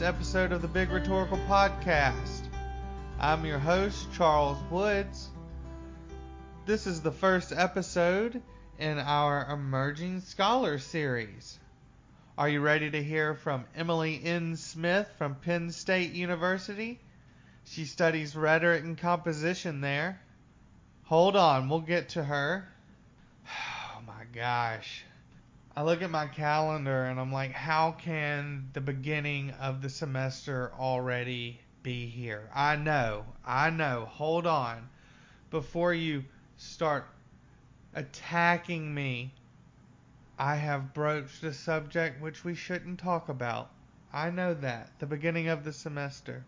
newest episode of the Big Rhetorical Podcast. I'm your host, Charles Woods. This is the first episode in our Emerging Scholar series. Are you ready to hear from Emily N. Smith from Penn State University? She studies rhetoric and composition there. Hold on, we'll get to her. Oh my gosh. I look at my calendar and I'm like, how can the beginning of the semester already be here? I know, I know. Hold on. Before you start attacking me, I have broached a subject which we shouldn't talk about. I know that. The beginning of the semester.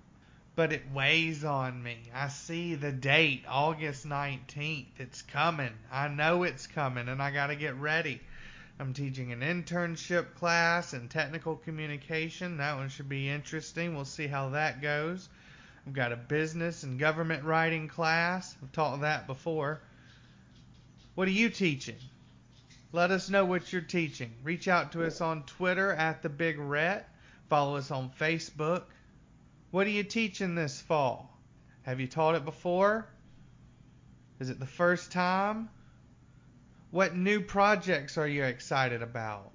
But it weighs on me. I see the date, August 19th. It's coming. I know it's coming, and I got to get ready. I'm teaching an internship class in technical communication. That one should be interesting. We'll see how that goes. I've got a business and government writing class. I've taught that before. What are you teaching? Let us know what you're teaching. Reach out to us on Twitter at the Big Rhet. Follow us on Facebook. What are you teaching this fall? Have you taught it before? Is it the first time? What new projects are you excited about?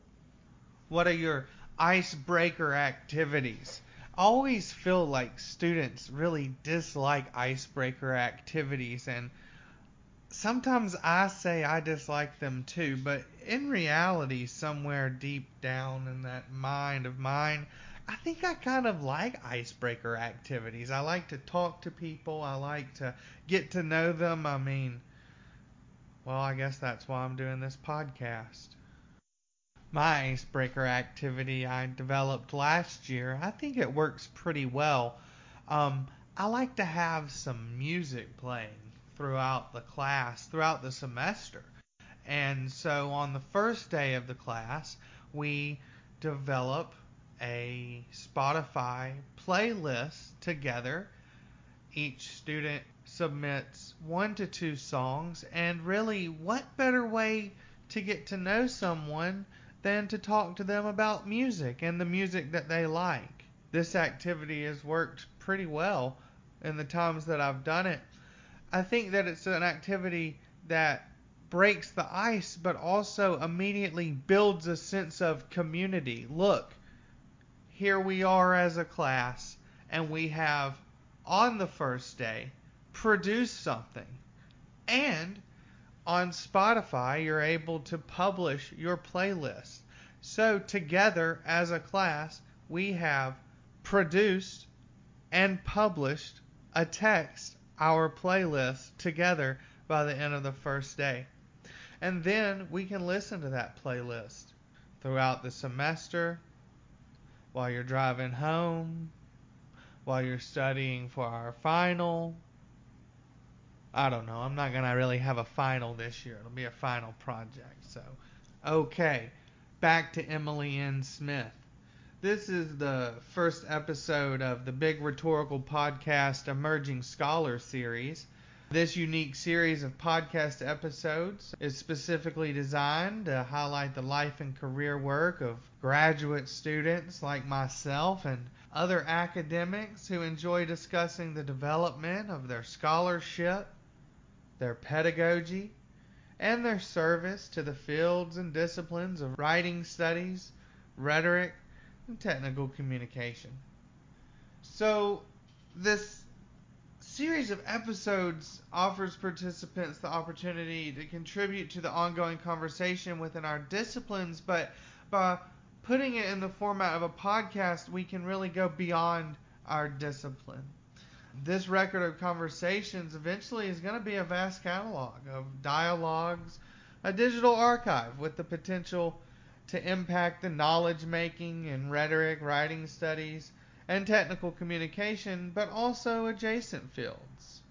What are your icebreaker activities? I always feel like students really dislike icebreaker activities and sometimes I say I dislike them too, but in reality, somewhere deep down in that mind of mine, I think I kind of like icebreaker activities. I like to talk to people, I like to get to know them. I mean, well, I guess that's why I'm doing this podcast. My icebreaker activity I developed last year, I think it works pretty well. Um, I like to have some music playing throughout the class, throughout the semester. And so on the first day of the class, we develop a Spotify playlist together. Each student submits one to two songs, and really, what better way to get to know someone than to talk to them about music and the music that they like? This activity has worked pretty well in the times that I've done it. I think that it's an activity that breaks the ice, but also immediately builds a sense of community. Look, here we are as a class, and we have on the first day produce something. And on Spotify, you're able to publish your playlist. So, together as a class, we have produced and published a text, our playlist, together by the end of the first day. And then we can listen to that playlist throughout the semester, while you're driving home, while you're studying for our final, I don't know. I'm not going to really have a final this year. It'll be a final project. So, okay. Back to Emily N. Smith. This is the first episode of the Big Rhetorical Podcast Emerging Scholar series. This unique series of podcast episodes is specifically designed to highlight the life and career work of graduate students like myself and other academics who enjoy discussing the development of their scholarship their pedagogy, and their service to the fields and disciplines of writing studies, rhetoric, and technical communication. So, this series of episodes offers participants the opportunity to contribute to the ongoing conversation within our disciplines, but by putting it in the format of a podcast, we can really go beyond our discipline this record of conversations eventually is going to be a vast catalog of dialogues, a digital archive with the potential to impact the knowledge making and rhetoric, writing studies, and technical communication, but also adjacent fields.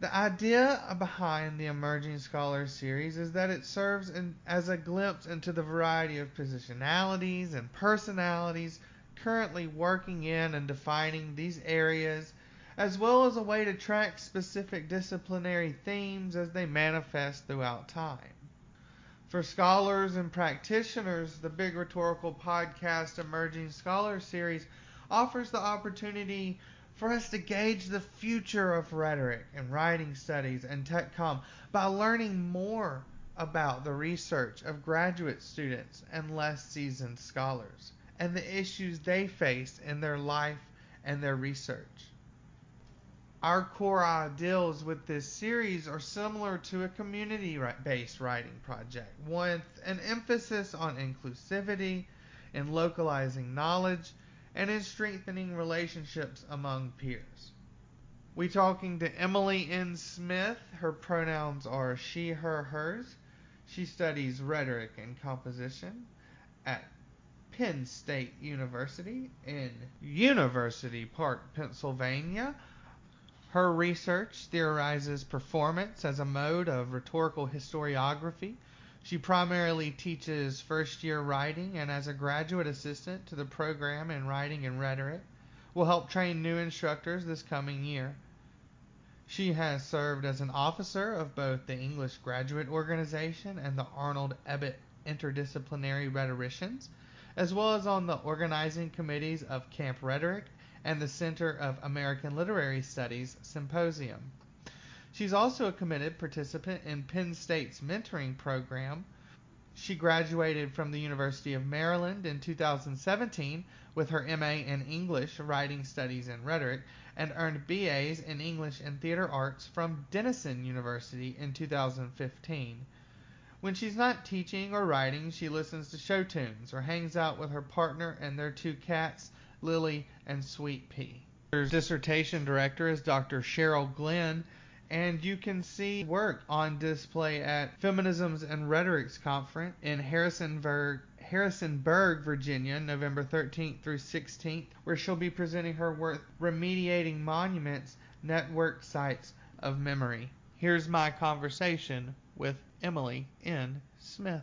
The idea behind the Emerging Scholars series is that it serves in, as a glimpse into the variety of positionalities and personalities currently working in and defining these areas as well as a way to track specific disciplinary themes as they manifest throughout time. For scholars and practitioners, the Big Rhetorical Podcast Emerging Scholar Series offers the opportunity for us to gauge the future of rhetoric and writing studies and tech com by learning more about the research of graduate students and less seasoned scholars and the issues they face in their life and their research. Our core ideals with this series are similar to a community based writing project, with an emphasis on inclusivity, in localizing knowledge, and in strengthening relationships among peers. We're talking to Emily N. Smith. Her pronouns are she, her, hers. She studies rhetoric and composition at Penn State University in University Park, Pennsylvania. Her research theorizes performance as a mode of rhetorical historiography. She primarily teaches first year writing and as a graduate assistant to the program in writing and rhetoric will help train new instructors this coming year. She has served as an officer of both the English Graduate Organization and the Arnold Ebbitt Interdisciplinary Rhetoricians, as well as on the organizing committees of Camp Rhetoric and the Center of American Literary Studies Symposium. She's also a committed participant in Penn State's mentoring program. She graduated from the University of Maryland in 2017 with her MA in English, Writing Studies, and Rhetoric, and earned BAs in English and Theater Arts from Denison University in 2015. When she's not teaching or writing, she listens to show tunes or hangs out with her partner and their two cats, Lily, and Sweet Pea. Her dissertation director is Dr. Cheryl Glenn, and you can see work on display at Feminisms and Rhetorics Conference in Harrisonburg, Harrisonburg, Virginia, November 13th through 16th, where she'll be presenting her work Remediating Monuments Network Sites of Memory. Here's my conversation with Emily N. Smith.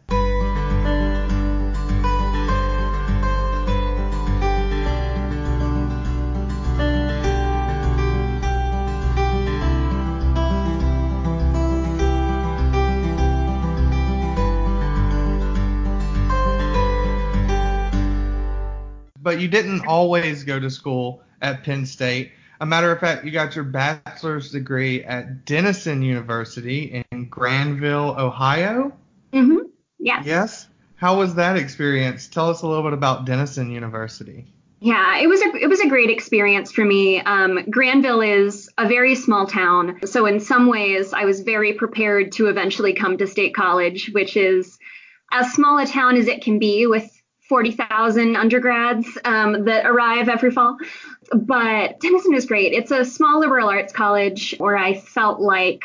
You didn't always go to school at Penn State. A matter of fact, you got your bachelor's degree at Denison University in Granville, Ohio. Mm-hmm. Yes. Yes. How was that experience? Tell us a little bit about Denison University. Yeah, it was a it was a great experience for me. Um, Granville is a very small town, so in some ways, I was very prepared to eventually come to State College, which is as small a town as it can be, with 40,000 undergrads um, that arrive every fall. But Denison is great. It's a small liberal arts college where I felt like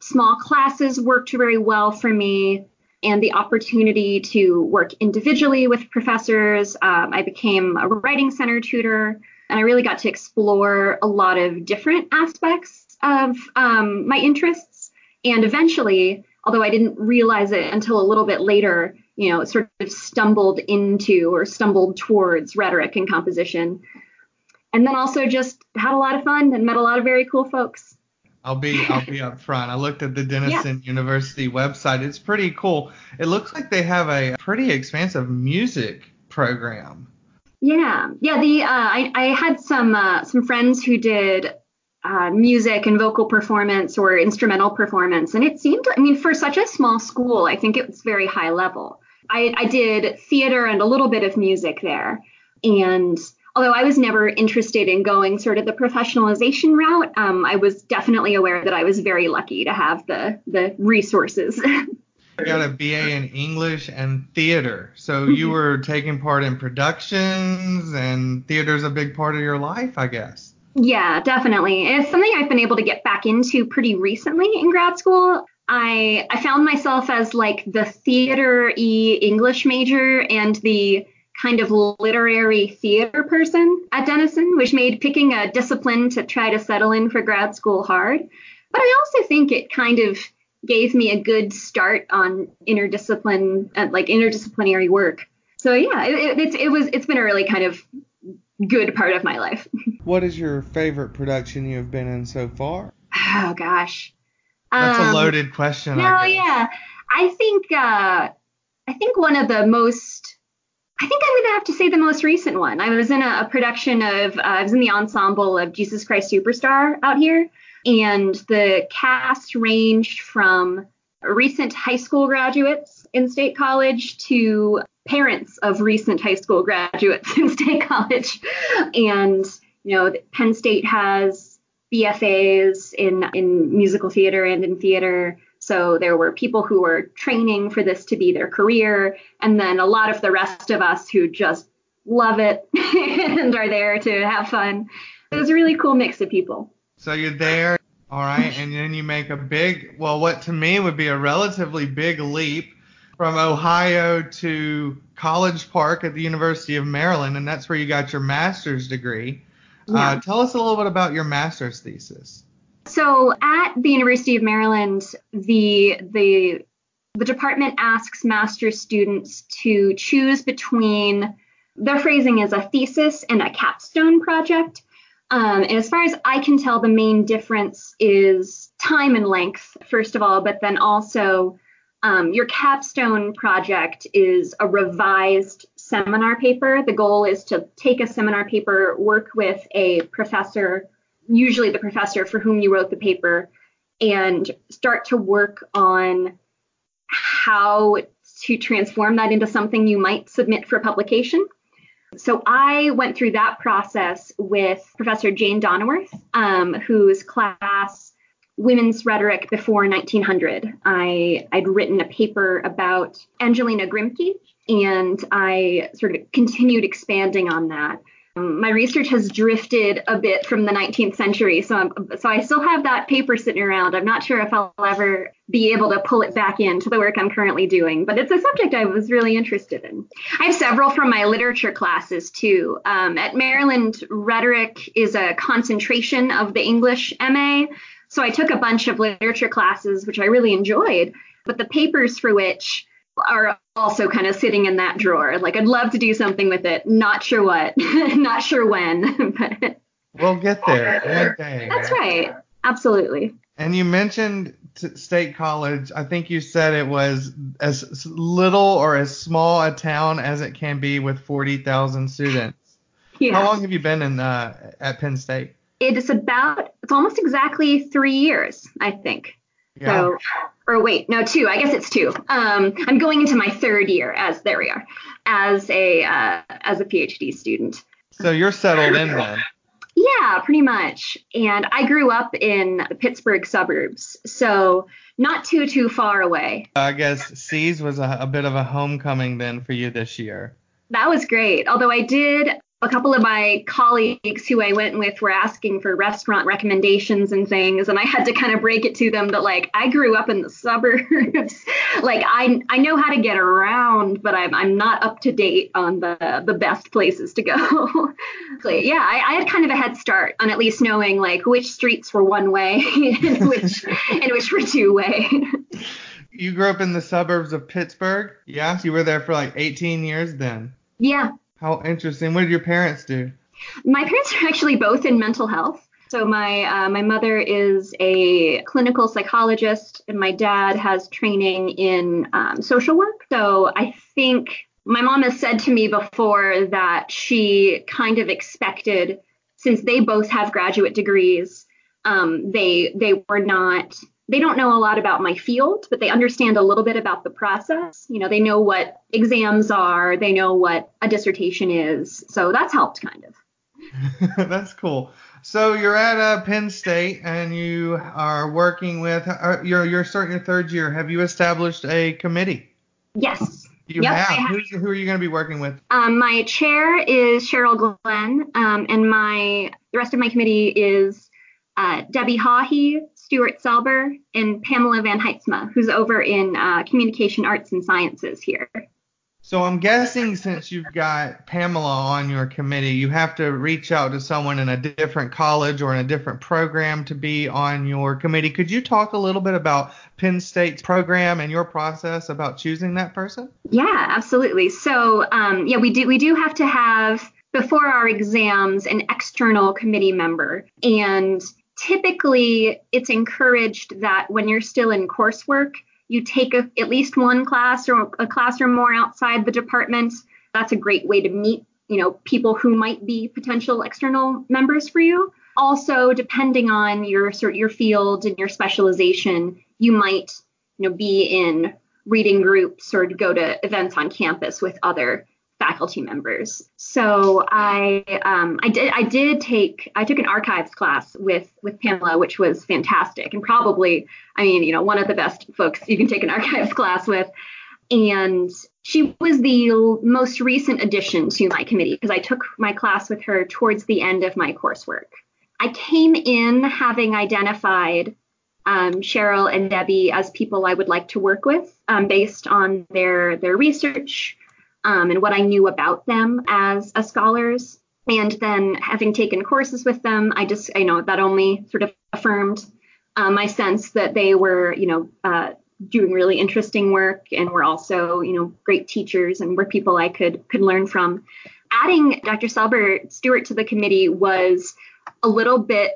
small classes worked very well for me and the opportunity to work individually with professors. Um, I became a writing center tutor and I really got to explore a lot of different aspects of um, my interests. And eventually, although I didn't realize it until a little bit later, you know, sort of stumbled into or stumbled towards rhetoric and composition. And then also just had a lot of fun and met a lot of very cool folks. I'll be I'll be up front. I looked at the Denison yeah. University website. It's pretty cool. It looks like they have a pretty expansive music program. Yeah, yeah. The uh, I I had some uh, some friends who did uh, music and vocal performance or instrumental performance, and it seemed I mean for such a small school, I think it was very high level. I, I did theater and a little bit of music there. And although I was never interested in going sort of the professionalization route, um, I was definitely aware that I was very lucky to have the the resources. I got a BA in English and theater, so you were taking part in productions, and theater is a big part of your life, I guess. Yeah, definitely. It's something I've been able to get back into pretty recently in grad school. I I found myself as like the theater e English major and the kind of literary theater person at Denison, which made picking a discipline to try to settle in for grad school hard. But I also think it kind of gave me a good start on interdiscipline uh, like interdisciplinary work. So yeah, it, it, it was it's been a really kind of good part of my life. What is your favorite production you have been in so far? Oh gosh. That's um, a loaded question. No, yeah. I think uh, I think one of the most I think I'm gonna have to say the most recent one. I was in a, a production of uh, I was in the ensemble of Jesus Christ Superstar out here, and the cast ranged from recent high school graduates in State College to parents of recent high school graduates in State College. And, you know, Penn State has BFAs in, in musical theater and in theater. So there were people who were training for this to be their career, and then a lot of the rest of us who just love it and are there to have fun. It was a really cool mix of people. So you're there, all right, and then you make a big, well, what to me would be a relatively big leap from Ohio to College Park at the University of Maryland, and that's where you got your master's degree. Uh, yeah. Uh, tell us a little bit about your master's thesis. So at the University of Maryland, the the the department asks master's students to choose between their phrasing is a thesis and a capstone project. Um, and as far as I can tell, the main difference is time and length, first of all, but then also um, your capstone project is a revised seminar paper. The goal is to take a seminar paper, work with a professor, usually the professor for whom you wrote the paper, and start to work on how to transform that into something you might submit for publication. So I went through that process with Professor Jane Donawerth, um, whose class women's rhetoric before 1900. I, I'd written a paper about Angelina Grimke, and I sort of continued expanding on that. Um, my research has drifted a bit from the 19th century, so I'm, so I still have that paper sitting around. I'm not sure if I'll ever be able to pull it back into the work I'm currently doing, but it's a subject I was really interested in. I have several from my literature classes too. Um, at Maryland, rhetoric is a concentration of the English MA, so I took a bunch of literature classes, which I really enjoyed, but the papers for which are also kind of sitting in that drawer. Like I'd love to do something with it. Not sure what, not sure when. but we'll get there one day. That's right. Absolutely. And you mentioned State College. I think you said it was as little or as small a town as it can be with 40,000 students. Yeah. How long have you been in uh, at Penn State? it is about it's almost exactly three years, I think. Yeah. So, or wait, no, two. I guess it's two. Um, I'm going into my third year as there we are, as a uh, as a PhD student. So you're settled in then. Yeah, pretty much. And I grew up in the Pittsburgh suburbs, so not too too far away. I guess C's was a, a bit of a homecoming then for you this year. That was great. Although I did a couple of my colleagues who I went with were asking for restaurant recommendations and things, and I had to kind of break it to them that like I grew up in the suburbs, like I I know how to get around, but I'm I'm not up to date on the the best places to go. yeah, I, I, had kind of a head start on at least knowing like which streets were one way and which and which were two way. You grew up in the suburbs of Pittsburgh? Yeah, you were there for like 18 years then. Yeah, how interesting. What did your parents do? My parents are actually both in mental health. So my uh, my mother is a clinical psychologist, and my dad has training in um, social work. So I think my mom has said to me before that she kind of expected, since they both have graduate degrees, um, they they were not they don't know a lot about my field, but they understand a little bit about the process. You know, they know what exams are, they know what a dissertation is. So that's helped kind of. that's cool. So you're at uh, Penn State and you are working with uh, you're you're starting your third year. Have you established a committee? Yes. You yep, have. have. Who's, who are you going to be working with? Um, my chair is Cheryl Glenn, um, and my the rest of my committee is uh, Debbie Hawhee, Stuart Selber, and Pamela VanHaitsma, who's over in uh, Communication Arts and Sciences here. So I'm guessing since you've got Pamela on your committee, you have to reach out to someone in a different college or in a different program to be on your committee. Could you talk a little bit about Penn State's program and your process about choosing that person? Yeah, absolutely. So um, yeah, we do we do have to have before our exams an external committee member, and typically it's encouraged that when you're still in coursework, you take a, at least one class or a class or more outside the department. That's a great way to meet, you know, people who might be potential external members for you. Also, depending on your sort your field and your specialization, you might, you know, be in reading groups or go to events on campus with other faculty members. So I um, I did I did take I took an archives class with with Pamela, which was fantastic and probably I mean you know one of the best folks you can take an archives class with. And she was the most recent addition to my committee because I took my class with her towards the end of my coursework. I came in having identified um, Cheryl and Debbie as people I would like to work with um, based on their their research, um, and what I knew about them as, as scholars. And then having taken courses with them, I just, you know, that only sort of affirmed uh, my sense that they were, you know, uh, doing really interesting work and were also, you know, great teachers and were people I could could learn from. Adding Dr. Selbert Stuart to the committee was a little bit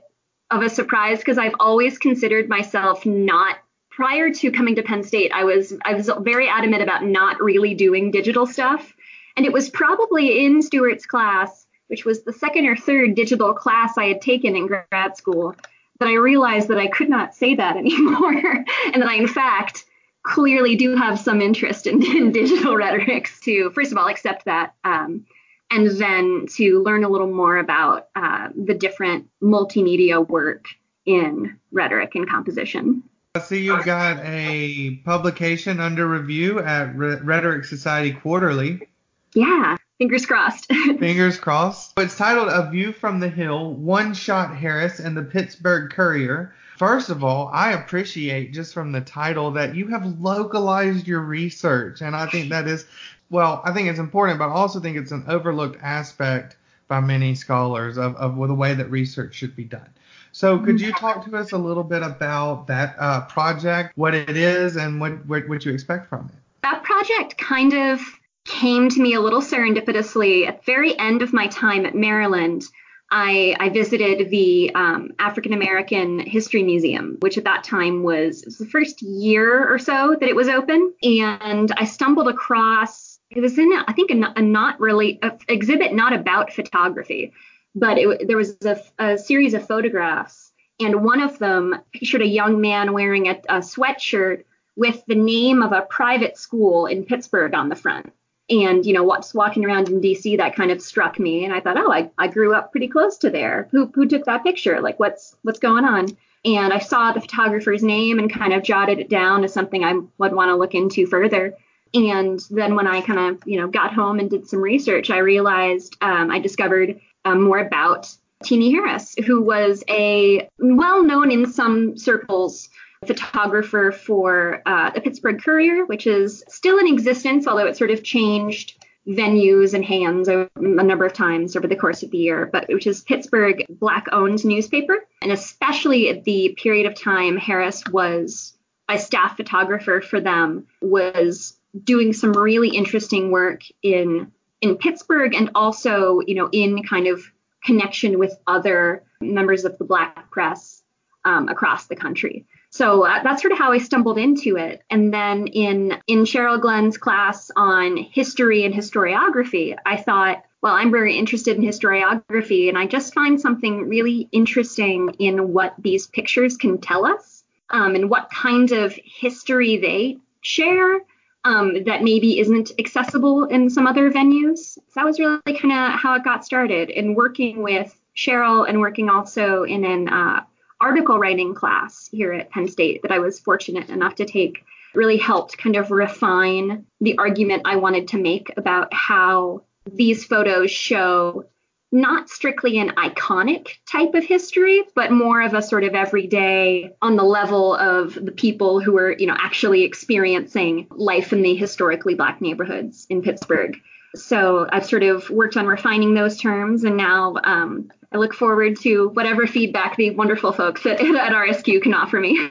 of a surprise because I've always considered myself not prior to coming to Penn State, I was I was very adamant about not really doing digital stuff. And it was probably in Stuart's class, which was the second or third digital class I had taken in grad school, that I realized that I could not say that anymore. and that I, in fact, clearly do have some interest in, in digital rhetorics to, first of all, accept that. Um, and then to learn a little more about uh, the different multimedia work in rhetoric and composition. I see you've got a publication under review at Rhetoric Society Quarterly. Yeah, fingers crossed. fingers crossed. It's titled A View from the Hill One Shot Harris and the Pittsburgh Courier. First of all, I appreciate just from the title that you have localized your research. And I think that is, well, I think it's important, but I also think it's an overlooked aspect by many scholars of, of the way that research should be done. So could you talk to us a little bit about that uh, project, what it is, and what, what, what you expect from it? That project kind of came to me a little serendipitously at the very end of my time at Maryland. I, I visited the um, African American History Museum, which at that time was, was the first year or so that it was open, and I stumbled across it was in I think a, a not really a exhibit not about photography, but it, there was a, a, series of photographs, and one of them pictured a young man wearing a, a sweatshirt with the name of a private school in Pittsburgh on the front. And you know, what's walking around in D.C. that kind of struck me, and I thought, oh, I, I grew up pretty close to there. Who who took that picture? Like, what's what's going on? And I saw the photographer's name and kind of jotted it down as something I would want to look into further. And then when I kind of, you know, got home and did some research, I realized um, I discovered um, more about Teenie Harris, who was a well known in some circles photographer for uh, the Pittsburgh Courier, which is still in existence, although it sort of changed venues and hands a number of times over the course of the year, but which is Pittsburgh black owned newspaper. And especially at the period of time Harris was a staff photographer for them, was doing some really interesting work in in Pittsburgh and also, you know, in kind of connection with other members of the Black press um, across the country. So uh, that's sort of how I stumbled into it. And then in in Cheryl Glenn's class on history and historiography, I thought, well, I'm very interested in historiography, and I just find something really interesting in what these pictures can tell us, um, and what kind of history they share um, that maybe isn't accessible in some other venues. So that was really kind of how it got started. And working with Cheryl and working also in an uh, article writing class here at Penn State that I was fortunate enough to take really helped kind of refine the argument I wanted to make about how these photos show not strictly an iconic type of history, but more of a sort of everyday on the level of the people who are, you know, actually experiencing life in the historically black neighborhoods in Pittsburgh. So I've sort of worked on refining those terms, and now um, I look forward to whatever feedback the wonderful folks at, at RSQ can offer me.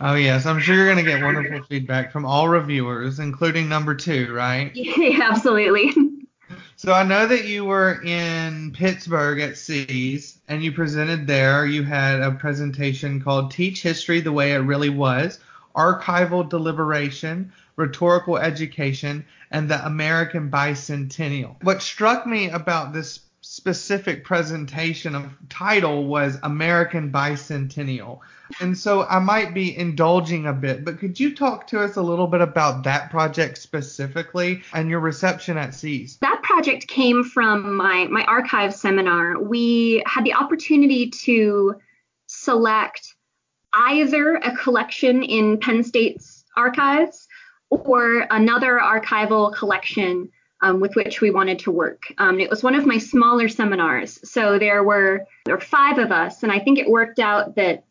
Oh yes, I'm sure you're going to get wonderful feedback from all reviewers, including number two, right? Yeah, absolutely. So I know that you were in Pittsburgh at C's and you presented there. You had a presentation called Teach History the Way It Really Was. archival deliberation, rhetorical education, and the American bicentennial. What struck me about this specific presentation of title was American Bicentennial. And so I might be indulging a bit, but could you talk to us a little bit about that project specifically and your reception at C's? That project came from my my archive seminar. We had the opportunity to select either a collection in Penn State's archives or another archival collection um, with which we wanted to work. Um, it was one of my smaller seminars, so there were there were five of us, and I think it worked out that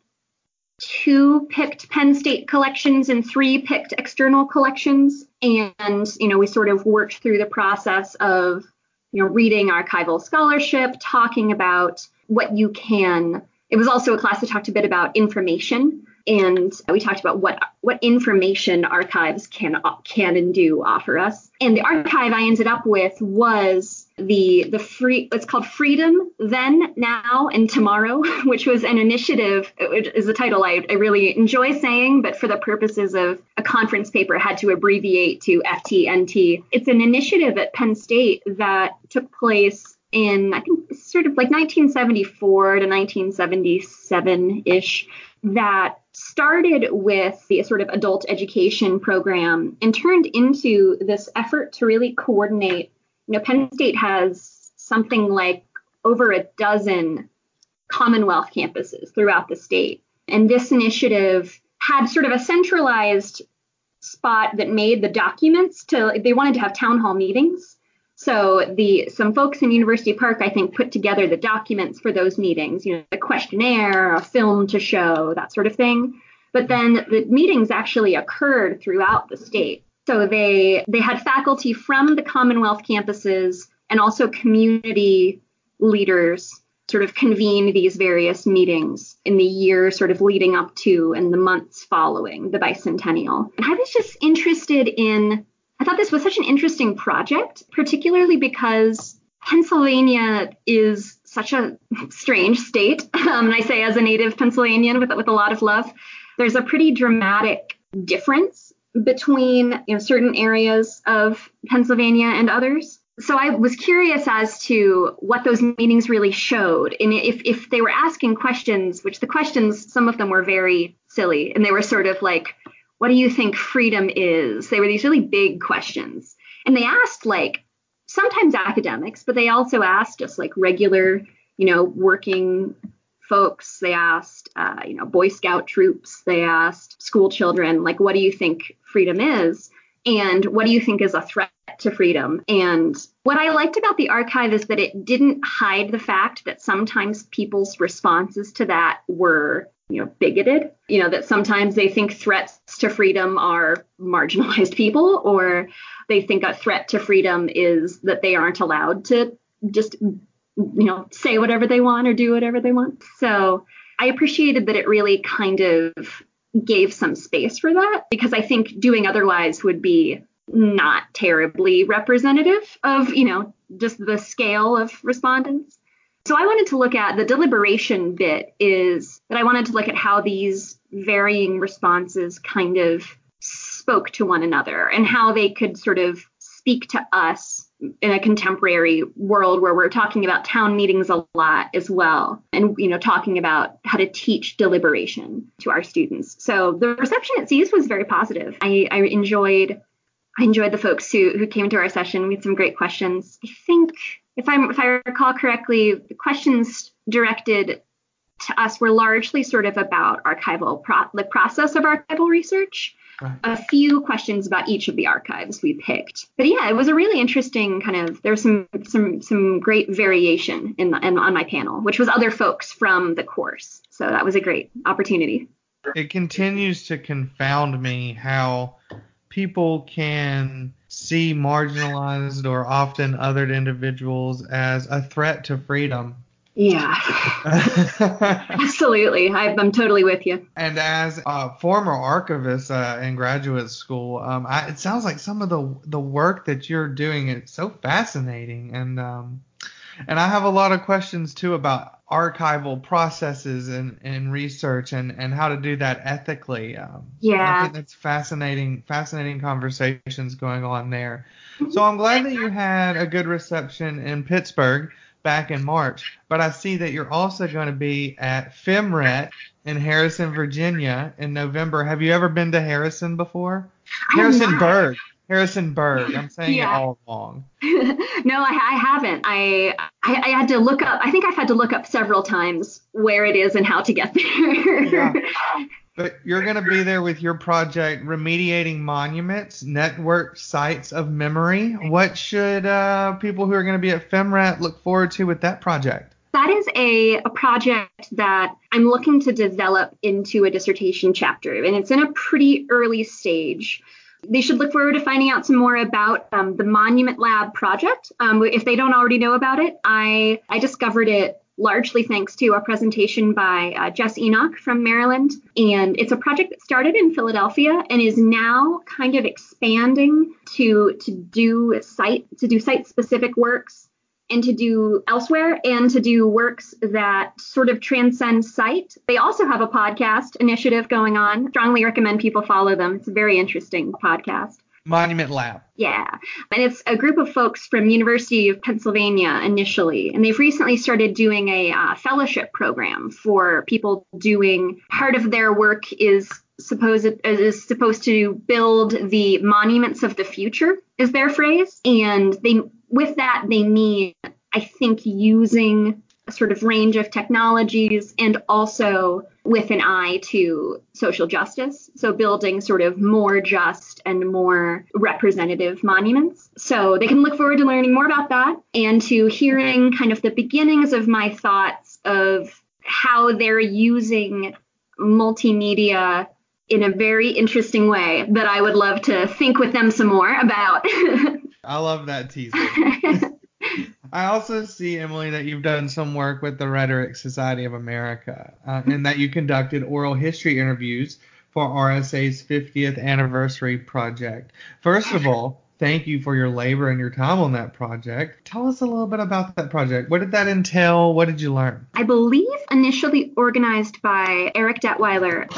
two picked Penn State collections and three picked external collections, and you know we sort of worked through the process of you know reading archival scholarship, talking about what you can. It was also a class that talked a bit about information and we talked about what what information archives can can and do offer us. And the archive I ended up with was the the free it's called Freedom Then Now and Tomorrow, which was an initiative. It is a title I, I really enjoy saying, but for the purposes of a conference paper, had to abbreviate to FTNT. It's an initiative at Penn State that took place in I think sort of like 1974 to 1977 ish that started with the sort of adult education program and turned into this effort to really coordinate. You know, Penn State has something like over a dozen Commonwealth campuses throughout the state. And this initiative had sort of a centralized spot that made the documents to they wanted to have town hall meetings so the some folks in University Park, I think, put together the documents for those meetings, you know, the questionnaire, a film to show, that sort of thing. But then the meetings actually occurred throughout the state. So they they had faculty from the Commonwealth campuses and also community leaders sort of convene these various meetings in the year sort of leading up to and the months following the bicentennial. And I was just interested in I thought this was such an interesting project, particularly because Pennsylvania is such a strange state. Um, and I say as a native Pennsylvanian with, with a lot of love, there's a pretty dramatic difference between you know, certain areas of Pennsylvania and others. So I was curious as to what those meetings really showed, and if if they were asking questions, which the questions some of them were very silly, and they were sort of like, what do you think freedom is? They were these really big questions. And they asked like sometimes academics, but they also asked just like regular, you know, working folks. They asked, uh, you know, Boy Scout troops. They asked school children, like, what do you think freedom is? And what do you think is a threat to freedom? And what I liked about the archive is that it didn't hide the fact that sometimes people's responses to that were you know bigoted you know that sometimes they think threats to freedom are marginalized people or they think a threat to freedom is that they aren't allowed to just you know say whatever they want or do whatever they want. So i appreciated that it really kind of gave some space for that because i think doing otherwise would be not terribly representative of you know just the scale of respondents so I wanted to look at the deliberation bit is that I wanted to look at how these varying responses kind of spoke to one another and how they could sort of speak to us in a contemporary world where we're talking about town meetings a lot as well and you know talking about how to teach deliberation to our students. So the reception at C's was very positive. I, I enjoyed i enjoyed the folks who, who came to our session we had some great questions. I think if I if I recall correctly, the questions directed to us were largely sort of about archival pro- the process of archival research. Right. A few questions about each of the archives we picked, but yeah, it was a really interesting kind of. There was some some some great variation in, the, in on my panel, which was other folks from the course. So that was a great opportunity. It continues to confound me how people can see marginalized or often othered individuals as a threat to freedom. Yeah, absolutely. I, am totally with you. And as a former archivist uh, in graduate school, um, I, it sounds like some of the the work that you're doing is so fascinating. And um, And I have a lot of questions too about archival processes and, and research and, and how to do that ethically. Um, yeah. I think that's fascinating, fascinating conversations going on there. So I'm glad that you had a good reception in Pittsburgh back in March, but I see that you're also going to be at FemRhet in Harrison, Virginia in November. Have you ever been to Harrison before? Harrisonburg. Harrisonburg. I'm saying yeah. it all wrong. no, I, I haven't. I, I, I had to look up. I think I've had to look up several times where it is and how to get there. yeah. But you're going to be there with your project, remediating monuments, network sites of memory. What should uh, people who are going to be at FemRhet look forward to with that project? That is a, a project that I'm looking to develop into a dissertation chapter, and it's in a pretty early stage they should look forward to finding out some more about um, the Monument Lab project. Um, if they don't already know about it, I, I discovered it largely thanks to a presentation by uh, Jess Enoch from Maryland. And it's a project that started in Philadelphia and is now kind of expanding to to do site to do site specific works and to do elsewhere and to do works that sort of transcend sight. They also have a podcast initiative going on. Strongly recommend people follow them. It's a very interesting podcast. Monument Lab. Yeah. And it's a group of folks from University of Pennsylvania initially. And they've recently started doing a uh, fellowship program for people doing part of their work is supposed is supposed to build the monuments of the future is their phrase and they with that, they mean, I think, using a sort of range of technologies and also with an eye to social justice. So, building sort of more just and more representative monuments. So, they can look forward to learning more about that and to hearing kind of the beginnings of my thoughts of how they're using multimedia in a very interesting way that I would love to think with them some more about. I love that teaser. I also see, Emily, that you've done some work with the Rhetoric Society of America uh, and that you conducted oral history interviews for RSA's 50th anniversary project. First of all, thank you for your labor and your time on that project. Tell us a little bit about that project. What did that entail? What did you learn? I believe initially organized by Eric Detweiler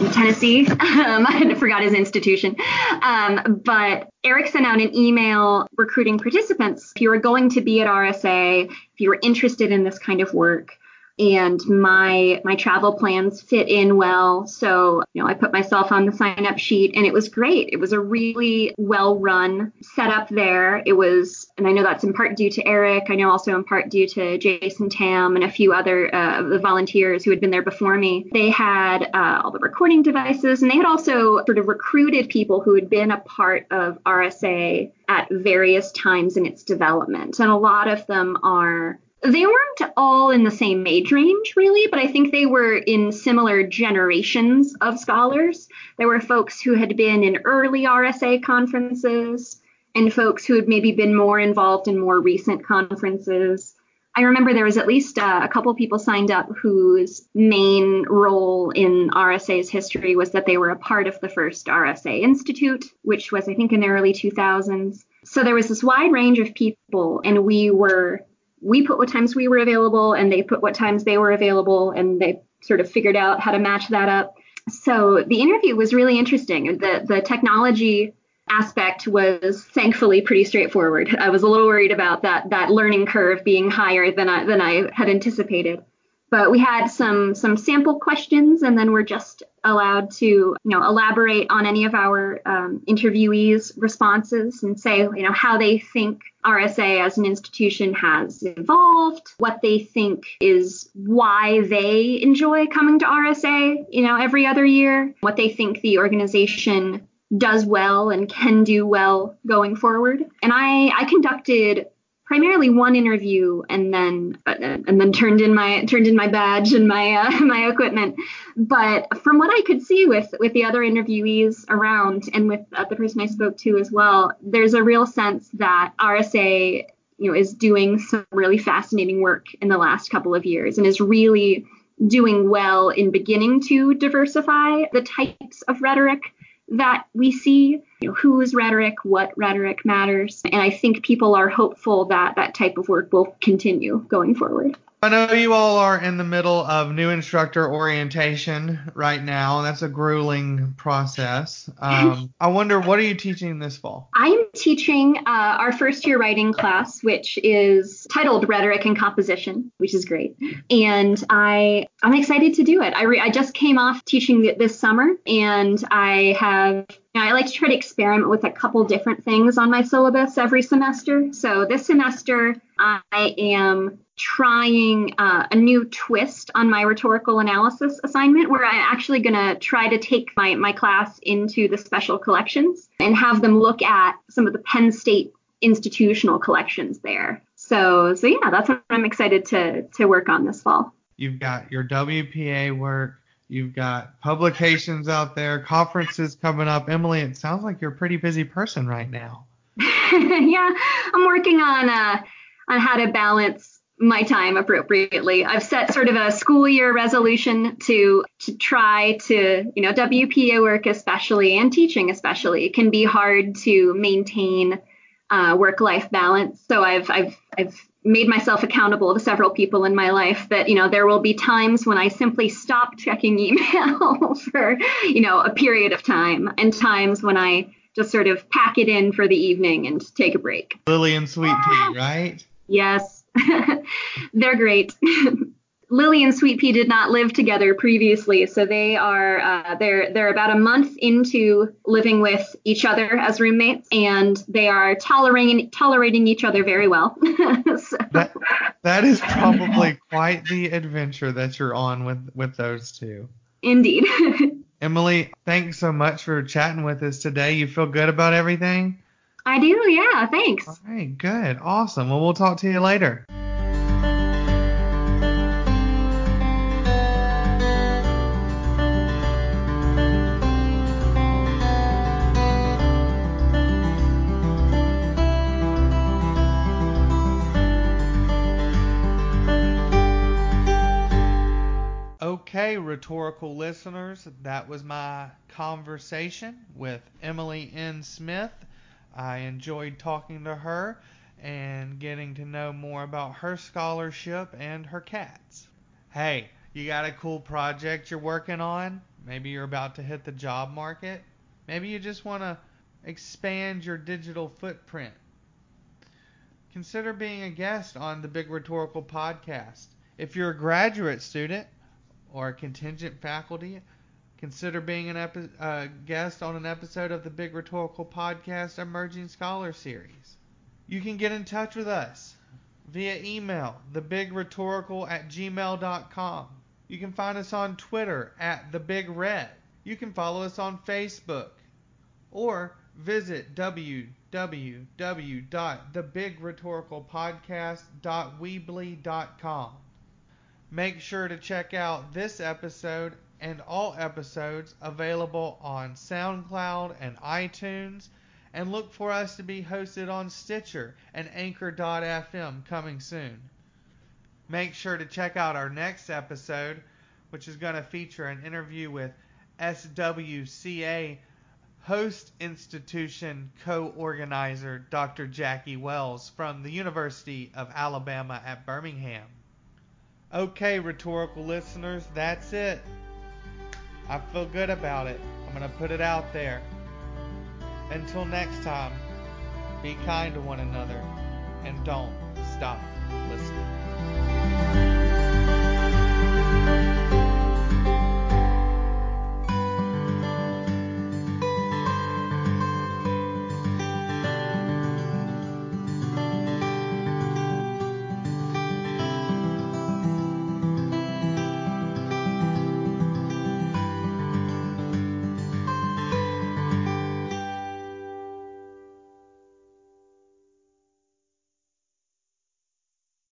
in Tennessee. Um, I forgot his institution. Um, but Eric sent out an email recruiting participants. If you were going to be at RSA, if you were interested in this kind of work, and my my travel plans fit in well. So you know i put myself on the sign up sheet and it was great. It was a really well run setup there. It was and i know that's in part due to eric. I know also in part due to jason tam and a few other uh, of the volunteers who had been there before me. They had uh, all the recording devices and they had also sort of recruited people who had been a part of rsa at various times in its development. And a lot of them are they weren't all in the same age range, really, but I think they were in similar generations of scholars. There were folks who had been in early RSA conferences and folks who had maybe been more involved in more recent conferences. I remember there was at least uh, a couple people signed up whose main role in RSA's history was that they were a part of the first RSA Institute, which was, I think, in the early 2000s. So there was this wide range of people, and we were we put what times we were available and they put what times they were available and they sort of figured out how to match that up. So the interview was really interesting. The the technology aspect was thankfully pretty straightforward. I was a little worried about that that learning curve being higher than I than I had anticipated but we had some some sample questions and then we're just allowed to you know elaborate on any of our um, interviewees responses and say you know how they think RSA as an institution has evolved what they think is why they enjoy coming to RSA you know every other year what they think the organization does well and can do well going forward. And I I conducted primarily one interview and then uh, and then turned in my turned in my badge and my uh, my equipment. But from what i could see with with the other interviewees around and with uh, the person i spoke to as well there's a real sense that rsa you know is doing some really fascinating work in the last couple of years and is really doing well in beginning to diversify the types of rhetoric that we see you know, whose rhetoric, what rhetoric matters. And I think people are hopeful that that type of work will continue going forward. I know you all are in the middle of new instructor orientation right now. That's a grueling process. Um, I wonder, what are you teaching this fall? I'm teaching uh, our first year writing class, which is titled Rhetoric and Composition, which is great. And I, I'm excited to do it. I, re- I just came off teaching this summer, and I have I like to try to experiment with a couple different things on my syllabus every semester. So this semester, I am trying uh, a new twist on my rhetorical analysis assignment where I'm actually going to try to take my, my class into the special collections and have them look at some of the Penn State institutional collections there. So, so yeah, that's what I'm excited to, to work on this fall. You've got your WPA work, you've got publications out there, conferences coming up. Emily, it sounds like you're a pretty busy person right now. yeah, I'm working on uh, on how to balance my time appropriately. I've set sort of a school year resolution to to try to, you know, WPA work especially and teaching especially It can be hard to maintain uh, work-life balance. So I've I've I've made myself accountable to several people in my life that you know there will be times when I simply stop checking email for you know a period of time and times when I just sort of pack it in for the evening and take a break. Lily and Sweet Pea, ah. right? Yes, They're great. Lily and Sweet Pea did not live together previously, so they are uh, they're they're about a month into living with each other as roommates, and they are tolerating tolerating each other very well. so. that, that is probably quite the adventure that you're on with with those two. Indeed. Emily, thanks so much for chatting with us today. You feel good about everything? I do, yeah. Thanks. All right, good. Awesome. Well, we'll talk to you later. Okay, rhetorical listeners, that was my conversation with Emily N. Smith I enjoyed talking to her and getting to know more about her scholarship and her cats. Hey, you got a cool project you're working on? Maybe you're about to hit the job market? Maybe you just want to expand your digital footprint. Consider being a guest on the Big Rhetorical Podcast. If you're a graduate student or contingent faculty, Consider being a epi- uh, guest on an episode of the Big Rhetorical Podcast Emerging Scholar Series. You can get in touch with us via email, thebigrhetorical at gmail.com. You can find us on Twitter at The Big Rhet. You can follow us on Facebook or visit www.thebigrhetoricalpodcast.weebly.com. Make sure to check out this episode and all episodes available on SoundCloud and iTunes. And look for us to be hosted on Stitcher and Anchor.fm coming soon. Make sure to check out our next episode, which is going to feature an interview with SWCA host institution co organizer Dr. Jackie Wells from the University of Alabama at Birmingham. Okay, rhetorical listeners, that's it. I feel good about it. I'm going to put it out there. Until next time, be kind to one another and don't stop listening.